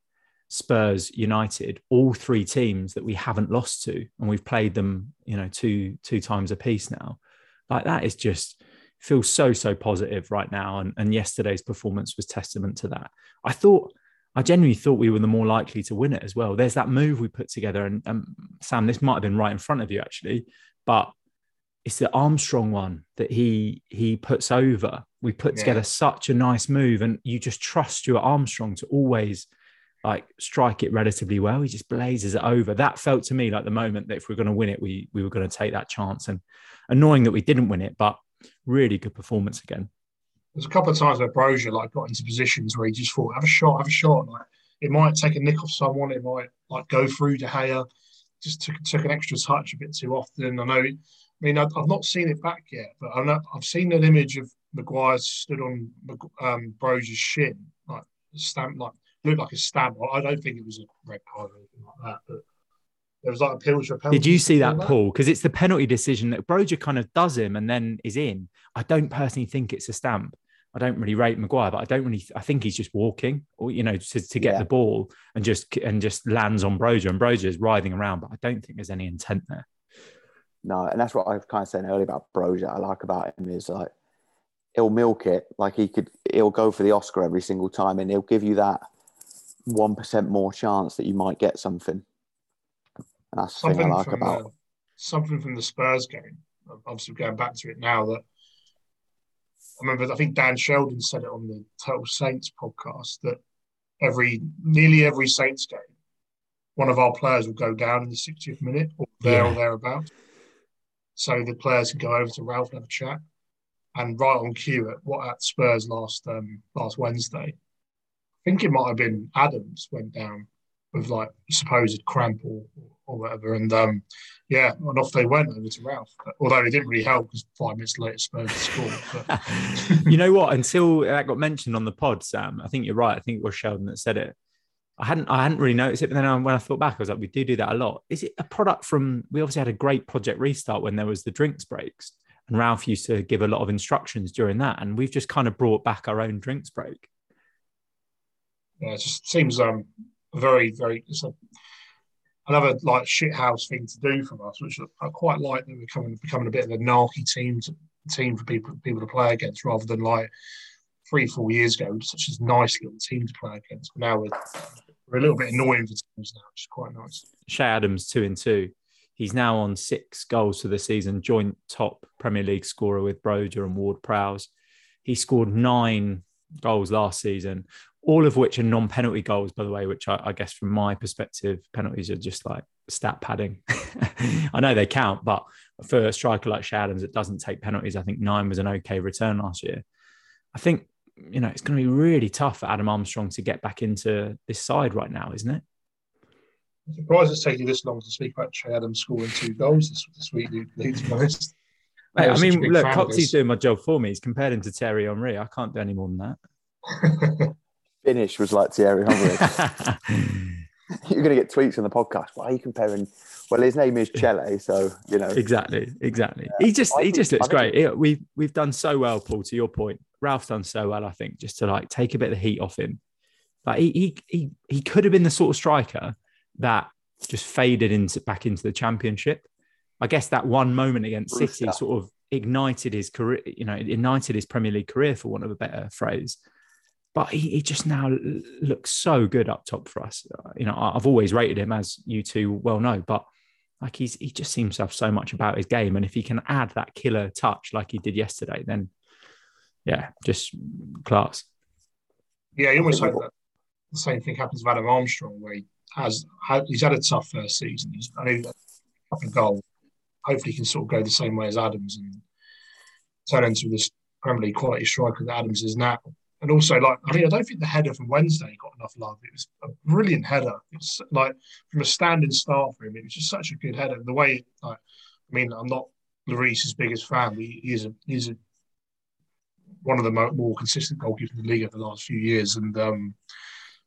Spurs, United, all three teams that we haven't lost to, and we've played them, you know, two two times a piece now. Like that is just feels so so positive right now, and and yesterday's performance was testament to that. I thought. I genuinely thought we were the more likely to win it as well. There's that move we put together, and, and Sam, this might have been right in front of you actually, but it's the Armstrong one that he he puts over. We put yeah. together such a nice move, and you just trust your Armstrong to always like strike it relatively well. He just blazes it over. That felt to me like the moment that if we are going to win it, we we were going to take that chance. And annoying that we didn't win it, but really good performance again. There's a couple of times where Broja like got into positions where he just thought, have a shot, have a shot. Like it might take a nick off someone, it might like go through De Gea. Just took took an extra touch a bit too often. I know. I mean, I've, I've not seen it back yet, but I I've seen an image of Maguire stood on um, Broja's shin, like stamped like looked like a stab. I don't think it was a red card or anything like that, but there was like a penalty. Did you see that, Paul? Because it's the penalty decision that Broja kind of does him and then is in. I don't personally think it's a stamp. I don't really rate Maguire, but I don't really. I think he's just walking, or you know, to, to get yeah. the ball and just and just lands on Broja, and Broja is writhing around. But I don't think there's any intent there. No, and that's what I was kind of saying earlier about Broja. I like about him is like he'll milk it, like he could. He'll go for the Oscar every single time, and he'll give you that one percent more chance that you might get something. And that's the something thing I like about the, something from the Spurs game. Obviously, going back to it now that I remember, I think Dan Sheldon said it on the Total Saints podcast that every nearly every Saints game, one of our players will go down in the 60th minute or there yeah. or thereabouts. So the players can go over to Ralph and have a chat. And right on cue at what at Spurs last um, last Wednesday, I think it might have been Adams went down with like supposed cramp or, or whatever. And um, yeah, and off they went over to Ralph. Although it didn't really help because five minutes later Spurs scored. But... you know what? Until that got mentioned on the pod, Sam, I think you're right. I think it was Sheldon that said it. I hadn't I hadn't really noticed it, but then when I thought back, I was like, we do do that a lot. Is it a product from? We obviously had a great project restart when there was the drinks breaks, And Ralph used to give a lot of instructions during that. And we've just kind of brought back our own drinks break. Yeah, it just seems um very, very it's a, another like shithouse thing to do from us, which I quite like that we're becoming becoming a bit of a narky team to, team for people people to play against rather than like three, four years ago, such a nice little team to play against. But now we're, we're a little bit annoying for teams now, which is quite nice. Che Adams, two and two. He's now on six goals for the season, joint top Premier League scorer with Broja and Ward Prowse. He scored nine goals last season, all of which are non penalty goals, by the way, which I, I, guess from my perspective, penalties are just like stat padding. I know they count, but for a striker like Shadams Adams, it doesn't take penalties. I think nine was an okay return last year. I think, you know, it's going to be really tough for Adam Armstrong to get back into this side right now, isn't it? I'm surprised it's taking this long to speak about Che Adams scoring two goals this, this week, to be honest. Mate, I mean, look, Coxie's doing my job for me. He's compared him to Thierry Henry. I can't do any more than that. Finish was like Thierry Henry. You're going to get tweets on the podcast. Why are you comparing? Well, his name is Chele, so you know. Exactly, exactly. Yeah. He just I he think, just looks great. we've we've done so well, Paul. To your point, Ralph's done so well. I think just to like take a bit of the heat off him. Like he he he, he could have been the sort of striker that just faded into back into the championship. I guess that one moment against City sort of ignited his career, you know, ignited his Premier League career, for want of a better phrase. But he, he just now looks so good up top for us. Uh, you know, I've always rated him, as you two well know, but like he's he just seems to have so much about his game, and if he can add that killer touch like he did yesterday, then yeah, just class. Yeah, you almost hope that the same thing happens with Adam Armstrong, where he has he's had a tough first season. He's I know a couple of goals. Hopefully, can sort of go the same way as Adams and turn into this Premier League quality striker that Adams is now. And also, like I mean, I don't think the header from Wednesday got enough love. It was a brilliant header. It's like from a standing start for him, it was just such a good header. The way, like, I mean, I'm not Lloris's biggest fan. But he, he's a he's a one of the more, more consistent goalkeepers in the league over the last few years, and um,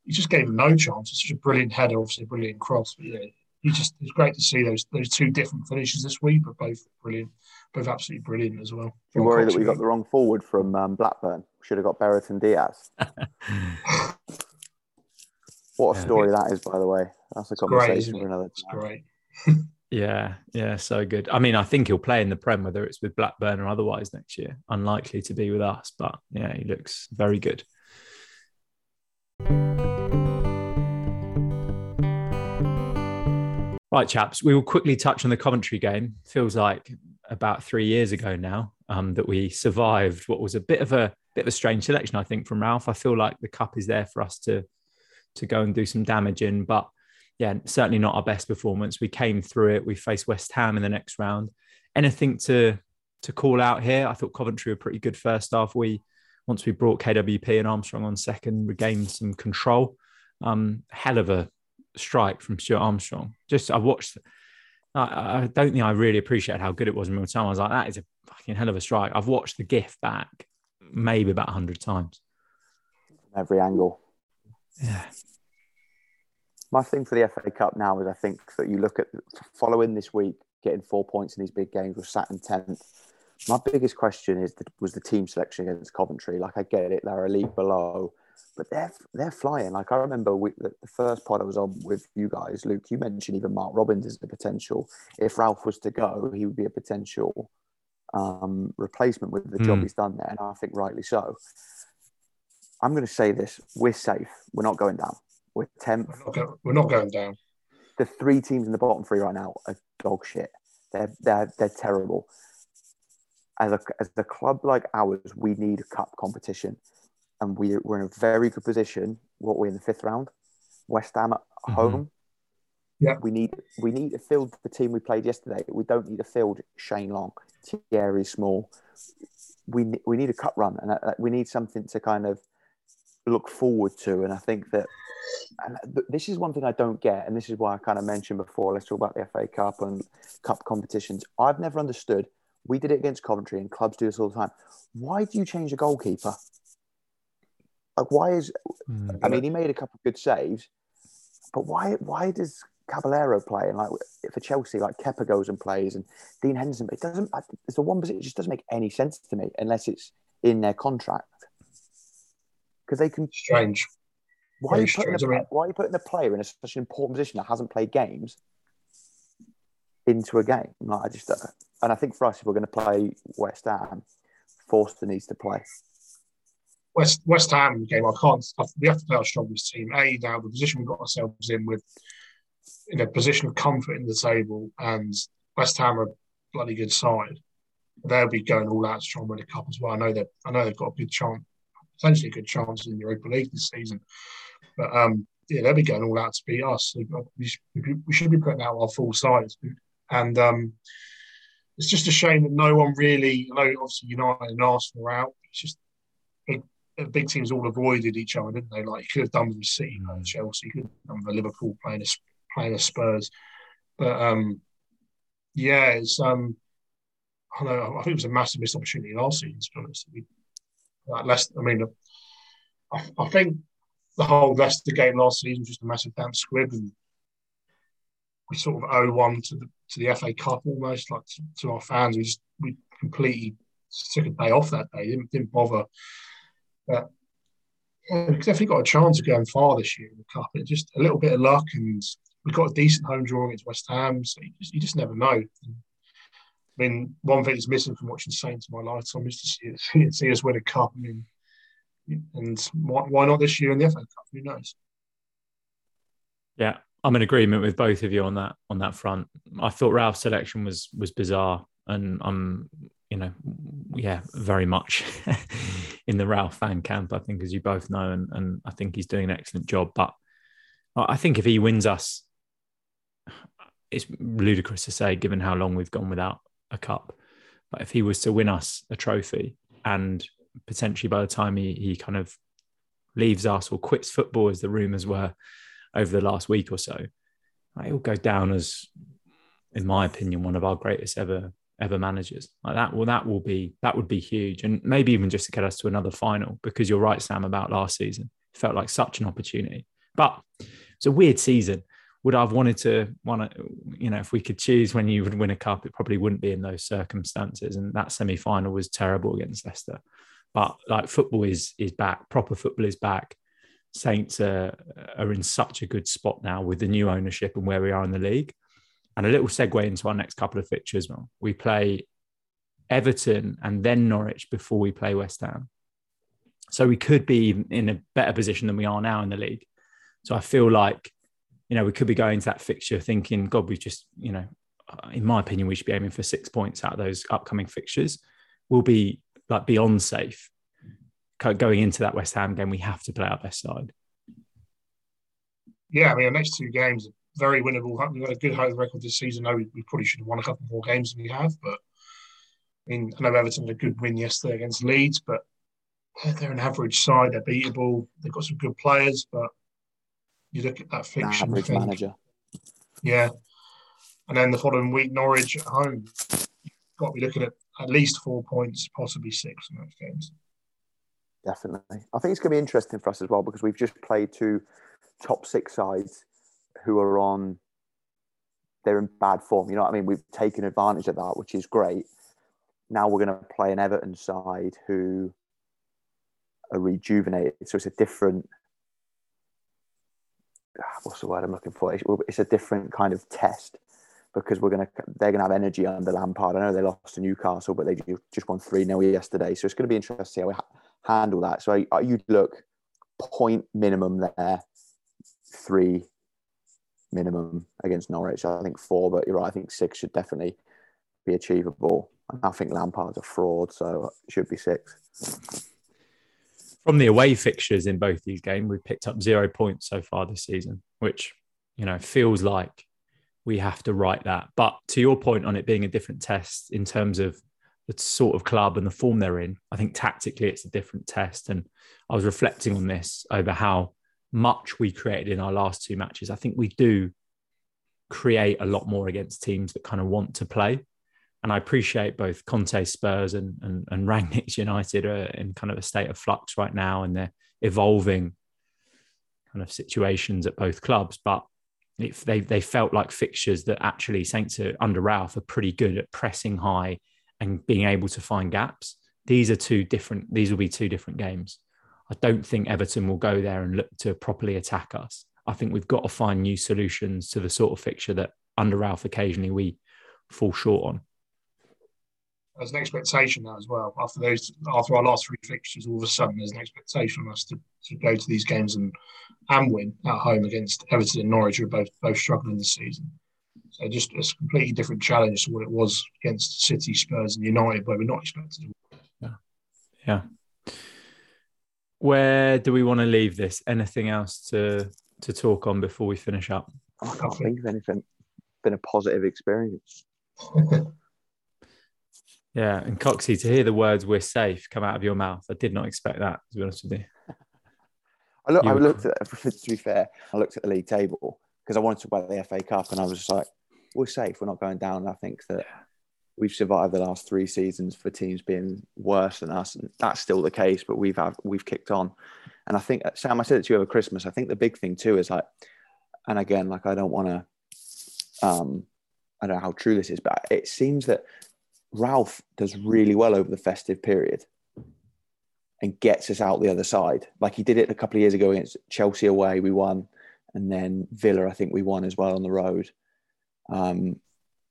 he just gave him no chance. It's such a brilliant header, obviously a brilliant cross. But yeah, he just it's great to see those those two different finishes this week, but both brilliant, both absolutely brilliant as well. You worry that we got the wrong forward from um, Blackburn? Should have got Brereton Diaz. what a story yeah. that is, by the way. That's a conversation great, for another time. great. yeah, yeah, so good. I mean, I think he'll play in the Prem, whether it's with Blackburn or otherwise next year. Unlikely to be with us, but yeah, he looks very good. Right, chaps, we will quickly touch on the Coventry game. Feels like about three years ago now um, that we survived what was a bit of a bit of a strange selection, I think, from Ralph. I feel like the cup is there for us to to go and do some damage in, but yeah, certainly not our best performance. We came through it. We faced West Ham in the next round. Anything to to call out here? I thought Coventry were pretty good first half. We once we brought KWP and Armstrong on second, regained some control. Um, hell of a strike from Stuart Armstrong. Just I watched. I, I don't think I really appreciated how good it was in real time. I was like, that is a fucking hell of a strike. I've watched the GIF back maybe about hundred times. Every angle. Yeah. My thing for the FA Cup now is I think that you look at following this week, getting four points in these big games, we're sat in tenth. My biggest question is was the team selection against Coventry. Like I get it, they're a league below, but they're they're flying. Like I remember we, the, the, first part I was on with you guys, Luke. You mentioned even Mark Robins as a potential. If Ralph was to go, he would be a potential um, replacement with the mm. job hmm. he's done there, and I think rightly so. I'm going to say this: we're safe. We're not going down. We're tenth. We're not, go, we're not going down. The three teams in the bottom three right now are dog shit. They're they're they're terrible. As a as a club like ours, we need a cup competition and we, we're in a very good position. What we're in the fifth round, West Ham at mm-hmm. home. Yeah, we need we need to field the team we played yesterday. We don't need to field Shane Long, Thierry Small. We we need a cut run, and uh, we need something to kind of look forward to. And I think that, and this is one thing I don't get, and this is why I kind of mentioned before. Let's talk about the FA Cup and cup competitions. I've never understood. We did it against Coventry, and clubs do this all the time. Why do you change a goalkeeper? Like, why is? Mm. I mean, he made a couple of good saves, but why? Why does Caballero playing like for Chelsea, like Kepa goes and plays, and Dean Henderson. But It doesn't. It's the one position. It just doesn't make any sense to me unless it's in their contract because they can. Strange. Why are, you putting a, why are you putting a player in a, such an important position that hasn't played games into a game? Like I just, uh, and I think for us, if we're going to play West Ham, Forster needs to play. West West Ham game, I can't. We have to play our strongest team. A now the position we got ourselves in with, in a position of comfort in the table, and West Ham are a bloody good side. They'll be going all out and win a cup as well. I know that. I know they've got a good chance, potentially a good chance in the Europa League this season. But um, yeah, they'll be going all out to beat us. We should, we should be putting out our full sides, and um, it's just a shame that no one really. I know obviously United and Arsenal are out. It's just big teams all avoided each other, didn't they? Like you could have done with City playing Chelsea, you could have done with Liverpool playing a, playing a Spurs. But um, yeah, it's um, I know I think it was a massive missed opportunity last season. To be honest, we, like Leicester, I mean, I, I, think the whole Leicester game last season was just a massive damn squib, and we sort of owe one to the to the FA Cup almost, like to, to our fans. We just we completely took a day off that day, didn't, didn't bother but yeah, we've definitely got a chance of going far this year in the cup. It's just a little bit of luck, and we've got a decent home draw against West Ham, so you just, you just never know. I mean, one thing that's missing from watching Saints in my lifetime is to see, see, see us win a cup. I mean, and why, why not this year in the FA Cup? Who knows? Yeah, I'm in agreement with both of you on that on that front. I thought Ralph's selection was was bizarre, and I'm you know, yeah, very much in the Ralph fan camp, I think, as you both know, and, and I think he's doing an excellent job. But I think if he wins us, it's ludicrous to say, given how long we've gone without a cup. But if he was to win us a trophy, and potentially by the time he, he kind of leaves us or quits football, as the rumours were over the last week or so, it will go down as, in my opinion, one of our greatest ever ever managers like that well that will be that would be huge. And maybe even just to get us to another final because you're right sam about last season. It felt like such an opportunity. But it's a weird season. Would i've wanted to want to you know if we could choose when you would win a cup it probably wouldn't be in those circumstances. And that semi-final was terrible against leicester. But like football is is back. Proper football is back. Saints are, are in such a good spot now with the new ownership and where we are in the league and a little segue into our next couple of fixtures. We play Everton and then Norwich before we play West Ham. So we could be in a better position than we are now in the league. So I feel like, you know, we could be going to that fixture thinking, God, we've just, you know, in my opinion, we should be aiming for six points out of those upcoming fixtures. We'll be like beyond safe going into that West Ham game. We have to play our best side. Yeah, I mean, the next two games very winnable. We've got a good home record this season. I know we, we, probably should have won a couple more games than we have, but I mean, I know Everton had a good win yesterday against Leeds, but they're an average side. They're beatable. They've got some good players, but you look at that fixture. Average manager. Yeah. And then the following week, Norwich at home. You've got to be looking at at least four points, possibly six in those games. Definitely. I think it's going to be interesting for us as well because we've just played two top six sides who are on they're in bad form. You know what I mean? We've taken advantage of that, which is great. Now we're going to play an Everton side who are rejuvenated. So it's a different. Ah, what's the word I'm looking for? It's a different kind of test because we're going to they're going to have energy under Lampard. I know they lost to Newcastle, but they just won three 0 yesterday. So it's going to be interesting to see how we handle that. So you'd look point minimum there, three minimum against Norwich. I think four, but you're right. I think six should definitely be achievable. I think Lampard's a fraud, so it should be six. From the away fixtures in both these games, we've picked up zero points so far this season, which you know feels like we have to write that. But to your point on it being a different test in terms of the sort of club and the form they're in, I think tactically it's a different test. And I was reflecting on this over how much we created in our last two matches. I think we do create a lot more against teams that kind of want to play. And I appreciate both Conte Spurs and, and, and United are in kind of a state of flux right now and they're evolving kind of situations at both clubs. But if they they felt like fixtures that actually Saints are under Ralph are pretty good at pressing high and being able to find gaps. These are two different. These will be two different games. I don't think Everton will go there and look to properly attack us. I think we've got to find new solutions to the sort of fixture that under Ralph occasionally we fall short on. There's an expectation now as well. After those, after our last three fixtures, all of a sudden there's an expectation on us to, to go to these games and and win at home against Everton and Norwich, who are both both struggling this season. So just a completely different challenge to what it was against City, Spurs, and United, where we're not expected. To. Win. Yeah, yeah. Where do we want to leave this? Anything else to to talk on before we finish up? I can't think of anything. Been a positive experience. yeah, and Coxie, to hear the words "we're safe" come out of your mouth, I did not expect that. To be honest with you, I, look, I looked at. To be fair, I looked at the league table because I wanted to win the FA Cup, and I was just like, "We're safe. We're not going down." And I think that we've survived the last three seasons for teams being worse than us, and that's still the case. But we've have, we've kicked on, and I think Sam, I said it to you over Christmas. I think the big thing too is like, and again, like I don't want to, um, I don't know how true this is, but it seems that Ralph does really well over the festive period and gets us out the other side. Like he did it a couple of years ago against Chelsea away, we won, and then Villa, I think we won as well on the road. Um,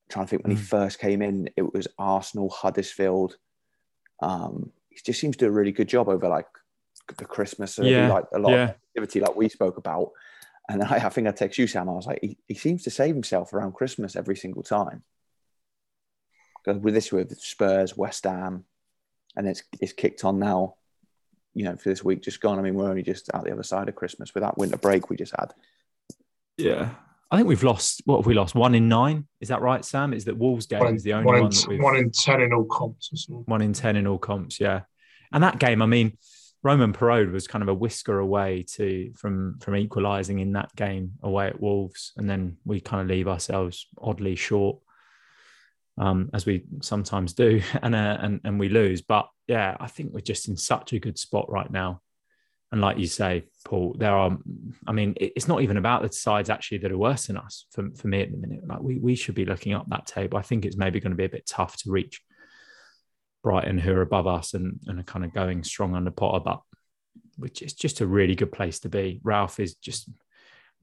trying to think when mm. he first came in, it was Arsenal, Huddersfield. Um, he just seems to do a really good job over like the Christmas, yeah, like a lot yeah. of activity like we spoke about. And I, I think I text you, Sam. I was like, he, he seems to save himself around Christmas every single time. Because with this, with Spurs, West Ham, and it's it's kicked on now. You know, for this week just gone. I mean, we're only just out the other side of Christmas with that winter break we just had. Yeah, I think we've lost. What have we lost? One in nine. Is that right, Sam? Is that Wolves game is the only one, in, one one in ten in all comps. One in ten in all comps. Yeah, and that game. I mean, Roman Perraud was kind of a whisker away to from from equalising in that game away at Wolves, and then we kind of leave ourselves oddly short, um, as we sometimes do, and uh, and and we lose. But yeah, I think we're just in such a good spot right now and like you say, Paul, there are. I mean, it's not even about the sides actually that are worse than us. For, for me at the minute, like we we should be looking up that table. I think it's maybe going to be a bit tough to reach Brighton, who are above us and and are kind of going strong under Potter, but which is just a really good place to be. Ralph is just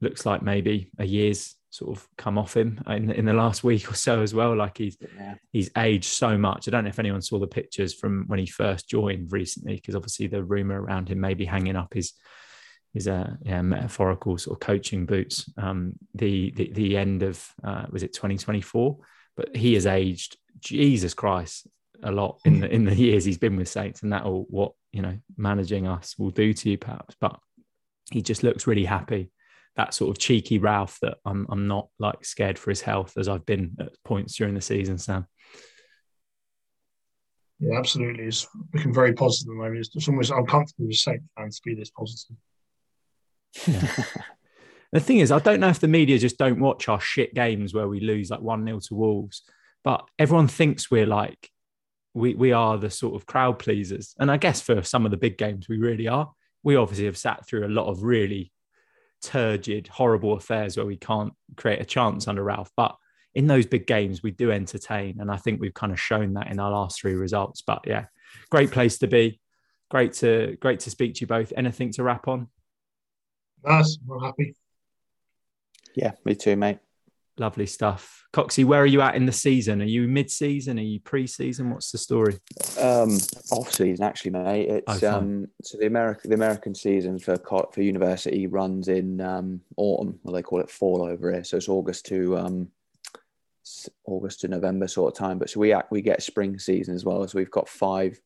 looks like maybe a year's sort of come off him in, in the last week or so as well. Like he's yeah. he's aged so much. I don't know if anyone saw the pictures from when he first joined recently, because obviously the rumor around him maybe hanging up his his uh, yeah, metaphorical sort of coaching boots. Um, the, the the end of uh, was it 2024? But he has aged Jesus Christ a lot in the in the years he's been with Saints, and that will what you know managing us will do to you perhaps. But he just looks really happy that sort of cheeky Ralph that I'm I'm not like scared for his health as I've been at points during the season, Sam. Yeah, absolutely. It's looking very positive at the moment. It's almost uncomfortable with Saint fans to be this positive. Yeah. the thing is, I don't know if the media just don't watch our shit games where we lose like 1 0 to Wolves, but everyone thinks we're like, we, we are the sort of crowd pleasers. And I guess for some of the big games, we really are. We obviously have sat through a lot of really turgid, horrible affairs where we can't create a chance under Ralph. But in those big games, we do entertain. And I think we've kind of shown that in our last three results. But yeah, great place to be. Great to great to speak to you both. Anything to wrap on? Nice. We're happy. Yeah, me too, mate. Lovely stuff. Coxie, where are you at in the season? Are you mid-season? Are you pre-season? What's the story? Um, off-season, actually, mate. It's oh, um, so the American the American season for for university runs in um, autumn. Well, they call it fall over here. So it's August to um, August to November sort of time. But so we act, we get spring season as well. So we've got five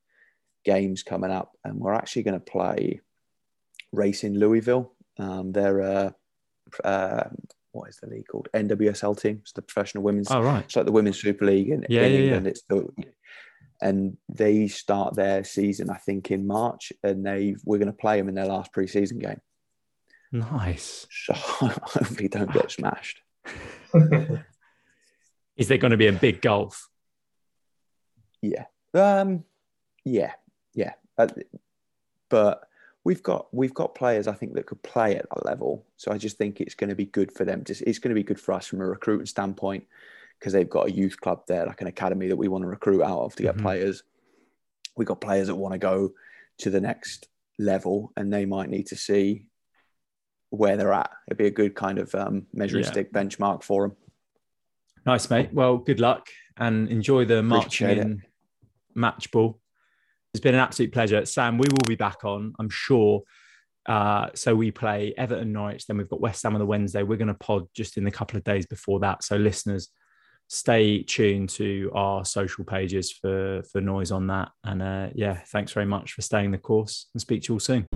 games coming up, and we're actually going to play Racing Louisville. Um, they're uh, uh, what is the league called? NWSL team. It's the professional women's. Oh right. It's like the women's Super League in, yeah, in yeah, England. Yeah. It's the, and they start their season, I think, in March, and they we're going to play them in their last preseason game. Nice. So hopefully, don't get smashed. is there going to be a big golf? Yeah. Um. Yeah. Yeah. Uh, but we've got we've got players I think that could play at that level. So I just think it's going to be good for them. Just it's going to be good for us from a recruiting standpoint because they've got a youth club there, like an academy that we want to recruit out of to get Mhm. players. We've got players that want to go to the next level, and they might need to see where they're at. It'd be a good kind of um, measuring Yeah. stick benchmark for them. Nice, mate. Well, good luck and enjoy the marching it. match ball. It's been an absolute pleasure. Sam, we will be back on, I'm sure. Uh, so we play Everton Norwich, then we've got West Ham on the Wednesday. We're going to pod just in the couple of days before that. So listeners, stay tuned to our social pages for for noise on that. And uh, yeah, thanks very much for staying the course and speak to you all soon.